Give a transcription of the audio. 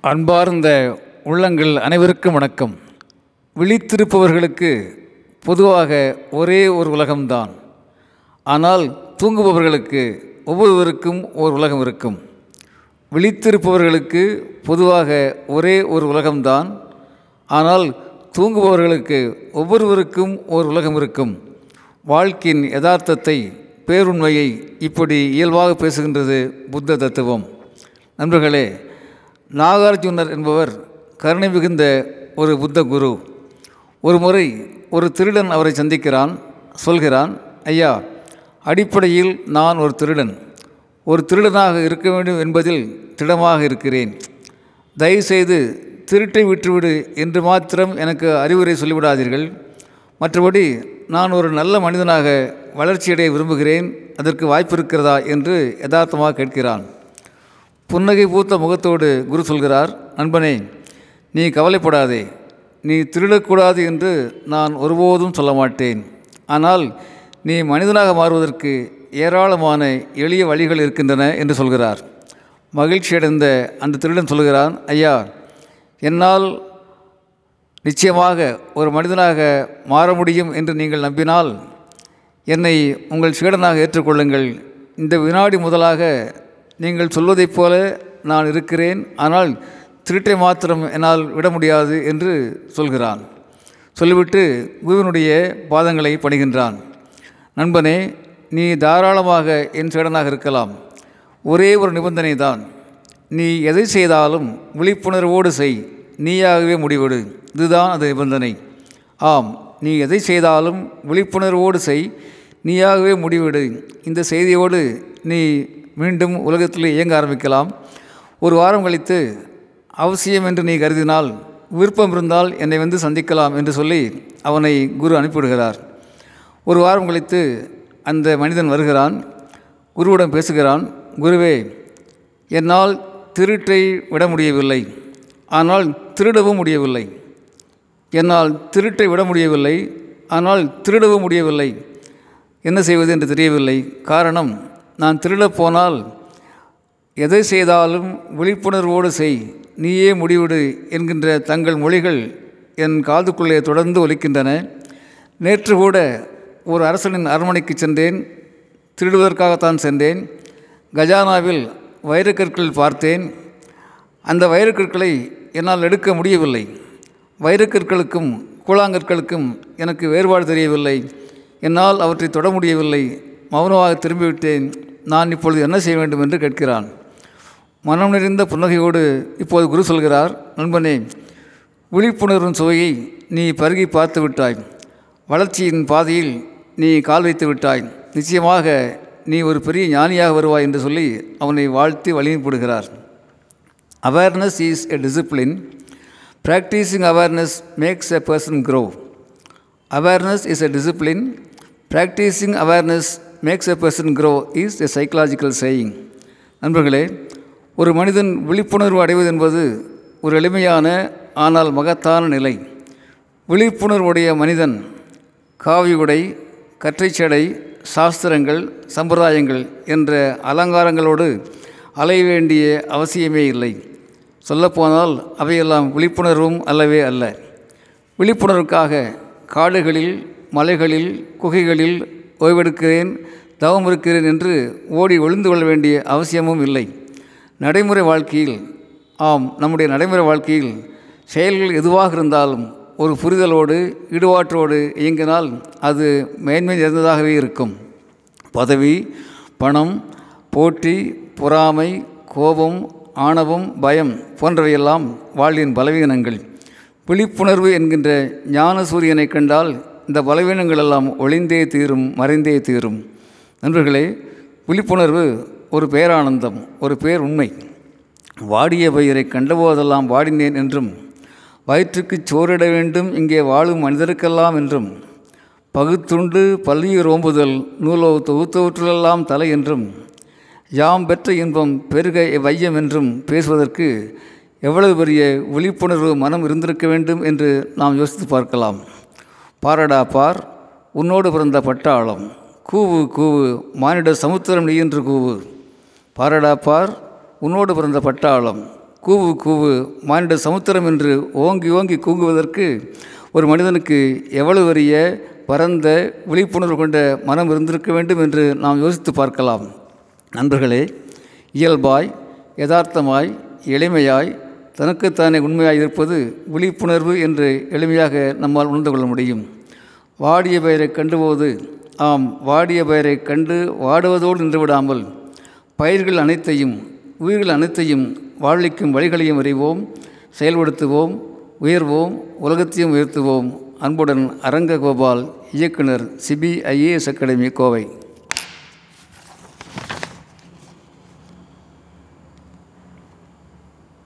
அன்பார்ந்த உள்ளங்கள் அனைவருக்கும் வணக்கம். விழித்திருப்பவர்களுக்கு பொதுவாக ஒரே ஒரு உலகம்தான். ஆனால் தூங்குபவர்களுக்கு ஒவ்வொருவருக்கும் ஒரு உலகம் இருக்கும். விழித்திருப்பவர்களுக்கு பொதுவாக ஒரே ஒரு உலகம்தான். ஆனால் தூங்குபவர்களுக்கு ஒவ்வொருவருக்கும் ஒரு உலகம் இருக்கும். வாழ்க்கையின் யதார்த்தத்தை பேருண்மையை இப்படி இயல்பாக பேசுகின்றது புத்த தத்துவம். நண்பர்களே நாகார்ஜுனர் என்பவர் கருணை மிகுந்த ஒரு புத்த குரு. ஒரு முறை ஒரு திருடன் அவரை சந்திக்கிறான் சொல்கிறான் ஐயா அடிப்படையில் நான் ஒரு திருடன். ஒரு திருடனாக இருக்க வேண்டும் என்பதில் திடமாக இருக்கிறேன். தயவுசெய்து திருட்டை விட்டுவிடு என்று மாத்திரம் எனக்கு அறிவுரை சொல்லிவிடாதீர்கள். மற்றபடி நான் ஒரு நல்ல மனிதனாக வளர்ச்சியடைய விரும்புகிறேன். அதற்கு வாய்ப்பு இருக்கிறதா? என்று யதார்த்தமாக கேட்கிறான். புன்னகை பூத்த முகத்தோடு குரு சொல்கிறார் நண்பனே நீ கவலைப்படாதே. நீ திருடக்கூடாது என்று நான் ஒருபோதும் சொல்ல மாட்டேன். ஆனால் நீ மனிதனாக மாறுவதற்கு ஏராளமான எளிய வழிகள் இருக்கின்றன என்று சொல்கிறார். மகிழ்ச்சியடைந்த அந்த திருடன் சொல்கிறான் ஐயா என்னால் நிச்சயமாக ஒரு மனிதனாக மாற முடியும் என்று நீங்கள் நம்பினால் என்னை உங்கள் சீடனாக ஏற்றுக்கொள்ளுங்கள். இந்த வினாடி முதலாக நீங்கள் சொல்வதைப் போல நான் இருக்கிறேன் ஆனால் திருட்டை மாத்திரம் என்னால் விட முடியாது என்று சொல்கிறான். சொல்லிவிட்டு குருவினுடைய பாதங்களை பணிகின்றான். நண்பனே நீ தாராளமாக என் சேடனாக இருக்கலாம். ஒரே ஒரு நிபந்தனை தான். நீ எதை செய்தாலும் விழிப்புணர்வோடு செய். நீயாகவே முடிவெடு. இதுதான் அது நிபந்தனை. ஆம் நீ எதை செய்தாலும் விழிப்புணர்வோடு செய். நீயாகவே முடிவெடு. இந்த செய்தியோடு நீ மீண்டும் உலகத்தில் இயங்க ஆரம்பிக்கலாம். ஒரு வாரம் கழித்து அவசியம் என்று நீ கருதினால் விருப்பம் இருந்தால் என்னை வந்து சந்திக்கலாம் என்று சொல்லி அவனை குரு அனுப்பிவிடுகிறார். ஒரு வாரம் கழித்து அந்த மனிதன் வருகிறான் குருவிடம் பேசுகிறான் குருவே என்னால் திருட்டை விட முடியவில்லை. ஆனால் திருடவும் முடியவில்லை. என்னால் திருட்டை விட முடியவில்லை. ஆனால் திருடவும் முடியவில்லை. என்ன செய்வது என்று தெரியவில்லை. காரணம் நான் திருடப் போனால் எதை செய்தாலும் விழிப்புணர்வோடு செய். நீயே முடிவிடு என்கின்ற தங்கள் மொழிகள் என் காதுக்குள்ளே தொடர்ந்து ஒலிக்கின்றன. நேற்று கூட ஒரு அரசனின் அரண்மனைக்கு சென்றேன். திருடுவதற்காகத்தான் சென்றேன். கஜானாவில் வைரக்கற்கள் பார்த்தேன். அந்த வைரக்கற்களை என்னால் எடுக்க முடியவில்லை. வைரக்கற்களுக்கும் கூழாங்கற்களுக்கும் எனக்கு வேறுபாடு தெரியவில்லை. என்னால் அவற்றை தொட முடியவில்லை. மௌனமாக திரும்பிவிட்டேன். நான் இப்பொழுது என்ன செய்ய வேண்டும் என்று கேட்கிறான். மனம் நிறைந்த புன்னகையோடு இப்போது குரு சொல்கிறார் நண்பனே விழிப்புணர்வின் சுவையை நீ பருகி பார்த்து விட்டாய். வளர்ச்சியின் பாதையில் நீ கால் வைத்து விட்டாய். நிச்சயமாக நீ ஒரு பெரிய ஞானியாக வருவாய் என்று சொல்லி அவனை வாழ்த்தி வழிபடுகிறார் awareness is a discipline practising awareness makes a person grow awareness is a discipline practising awareness makes a person grow is a psychological saying நண்பர்களே ஒரு மனிதன் விழிப்புணர்வு அடைவது என்பது ஒரு எளிமையான ஆனால் மகத்தான நிலை. விழிப்புணர்வுடைய மனிதன் காவி உடை கற்றைச்சடை சாஸ்திரங்கள் சம்பிரதாயங்கள் என்ற அலங்காரங்களோடு அலைய வேண்டிய அவசியமே இல்லை. சொல்லப்போனால் அவையெல்லாம் விழிப்புணர்வும் அல்லவே அல்ல. விழிப்புணர்வுக்காக காடுகளில் மலைகளில் குகைகளில் ஓய்வெடுக்கிறேன் தவம் இருக்கிறேன் என்று ஓடி ஒளிந்து கொள்ள வேண்டிய அவசியமும் இல்லை. நடைமுறை வாழ்க்கையில் ஆம் நம்முடைய நடைமுறை வாழ்க்கையில் செயல்கள் எதுவாக இருந்தாலும் ஒரு புரிதலோடு ஈடுபாட்டோடு இயங்கினால் அது மேன்மை நிறைந்ததாகவே இருக்கும். பதவி பணம் போட்டி பொறாமை கோபம் ஆணவம் பயம் போன்றவையெல்லாம் வாழ்வின் பலவீனங்கள். விழிப்புணர்வு என்கின்ற ஞான சூரியனை கண்டால் இந்த பலவீனங்கள் எல்லாம் ஒளிந்தே தீரும் மறைந்தே தீரும். நண்பர்களே விழிப்புணர்வு ஒரு பேரானந்தம் ஒரு பேர் உண்மை வாடிய பயிரை கண்டபோதெல்லாம் வாடினேன் என்றும் வயிற்றுக்கு சோறிட வேண்டும் இங்கே வாழும் மனிதருக்கெல்லாம் என்றும் பகுத்துண்டு பள்ளியூர் ஓம்புதல் நூலோ தொகுத்தவற்றிலெல்லாம் தலை என்றும் யாம் பெற்ற இன்பம் பெருக வையம் என்றும் பேசுவதற்கு எவ்வளவு பெரிய விழிப்புணர்வு மனம் இருந்திருக்க வேண்டும் என்று நாம் யோசித்து பார்க்கலாம். பாரடா பார் உன்னோடு பிறந்த பட்டாளம். கூவு கூவு மானிட சமுத்திரம் நீ என்று கூவு. பாரடா பார் உன்னோடு பிறந்த பட்டாளம். கூவு கூவு மானிட சமுத்திரம் என்று ஓங்கி ஓங்கி கூங்குவதற்கு ஒரு மனிதனுக்கு எவ்வளவு பெரிய பரந்த விழிப்புணர்வு கொண்ட மனம் இருந்திருக்க வேண்டும் என்று நாம் யோசித்து பார்க்கலாம். நண்பர்களே இயல்பாய் யதார்த்தமாய் எளிமையாய் தனக்குத்தானே உண்மையாக இருப்பது விழிப்புணர்வு என்று எளிமையாக நம்மால் உணர்ந்து கொள்ள முடியும். வாடிய பெயரை கண்டுபோது ஆம் வாடிய பெயரை கண்டு வாடுவதோடு நின்றுவிடாமல் பயிர்கள் அனைத்தையும் உயிர்கள் அனைத்தையும் வாழ்விக்கும் வழிகளையும் அறிவோம் செயல்படுத்துவோம் உயர்வோம் உலகத்தையும் உயர்த்துவோம். அன்புடன் அரங்க கோபால் இயக்குனர் சிபிஐஏஎஸ் அகாடமி கோவை.